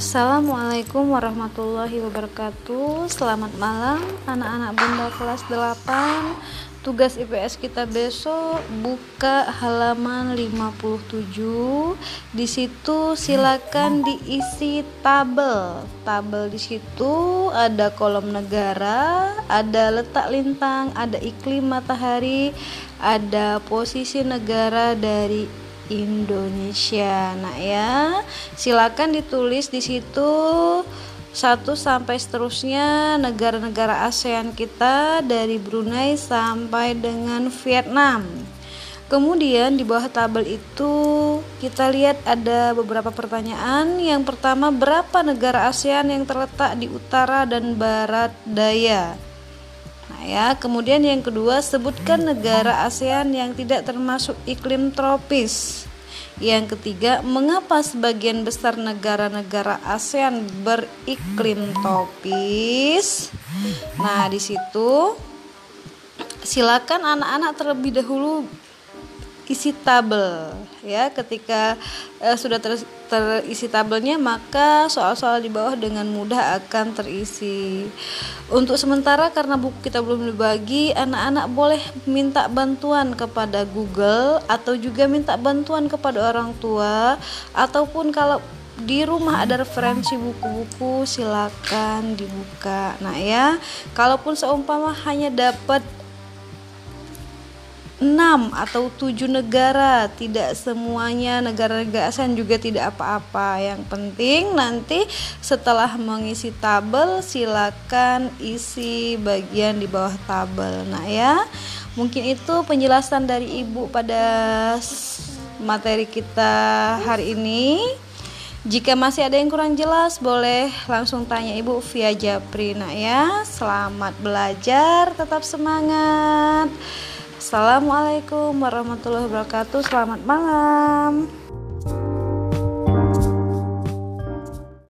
Assalamualaikum warahmatullahi wabarakatuh. Selamat malam anak-anak bunda kelas 8 Tugas IPS kita besok buka halaman 57 Di situ silakan diisi tabel. Tabel di situ ada kolom negara, ada letak lintang, ada iklim matahari, ada posisi negara dari Indonesia. Nah, ya. Silakan ditulis di situ satu sampai seterusnya negara-negara ASEAN kita dari Brunei sampai dengan Vietnam. Kemudian di bawah tabel itu kita lihat ada beberapa pertanyaan. Yang pertama, berapa negara ASEAN yang terletak di utara dan barat daya? Ya, kemudian yang kedua, sebutkan negara ASEAN yang tidak termasuk iklim tropis. Yang ketiga, mengapa sebagian besar negara-negara ASEAN beriklim tropis? Nah, di situ silakan anak-anak terlebih dahulu isi tabel ya. Ketika uh, sudah ter, terisi tabelnya maka soal-soal di bawah dengan mudah akan terisi. Untuk sementara karena buku kita belum dibagi anak-anak boleh minta bantuan kepada Google atau juga minta bantuan kepada orang tua ataupun kalau di rumah ada referensi buku-buku silakan dibuka. Nah ya kalaupun seumpama hanya dapat 6 atau 7 negara. Tidak semuanya negara-negara ASEAN juga tidak apa-apa. Yang penting nanti setelah mengisi tabel silakan isi bagian di bawah tabel nah ya. Mungkin itu penjelasan dari ibu pada materi kita hari ini. Jika masih ada yang kurang jelas boleh langsung tanya ibu via Japri nah ya. Selamat belajar tetap semangat Assalamualaikum warahmatullahi wabarakatuh. Selamat malam.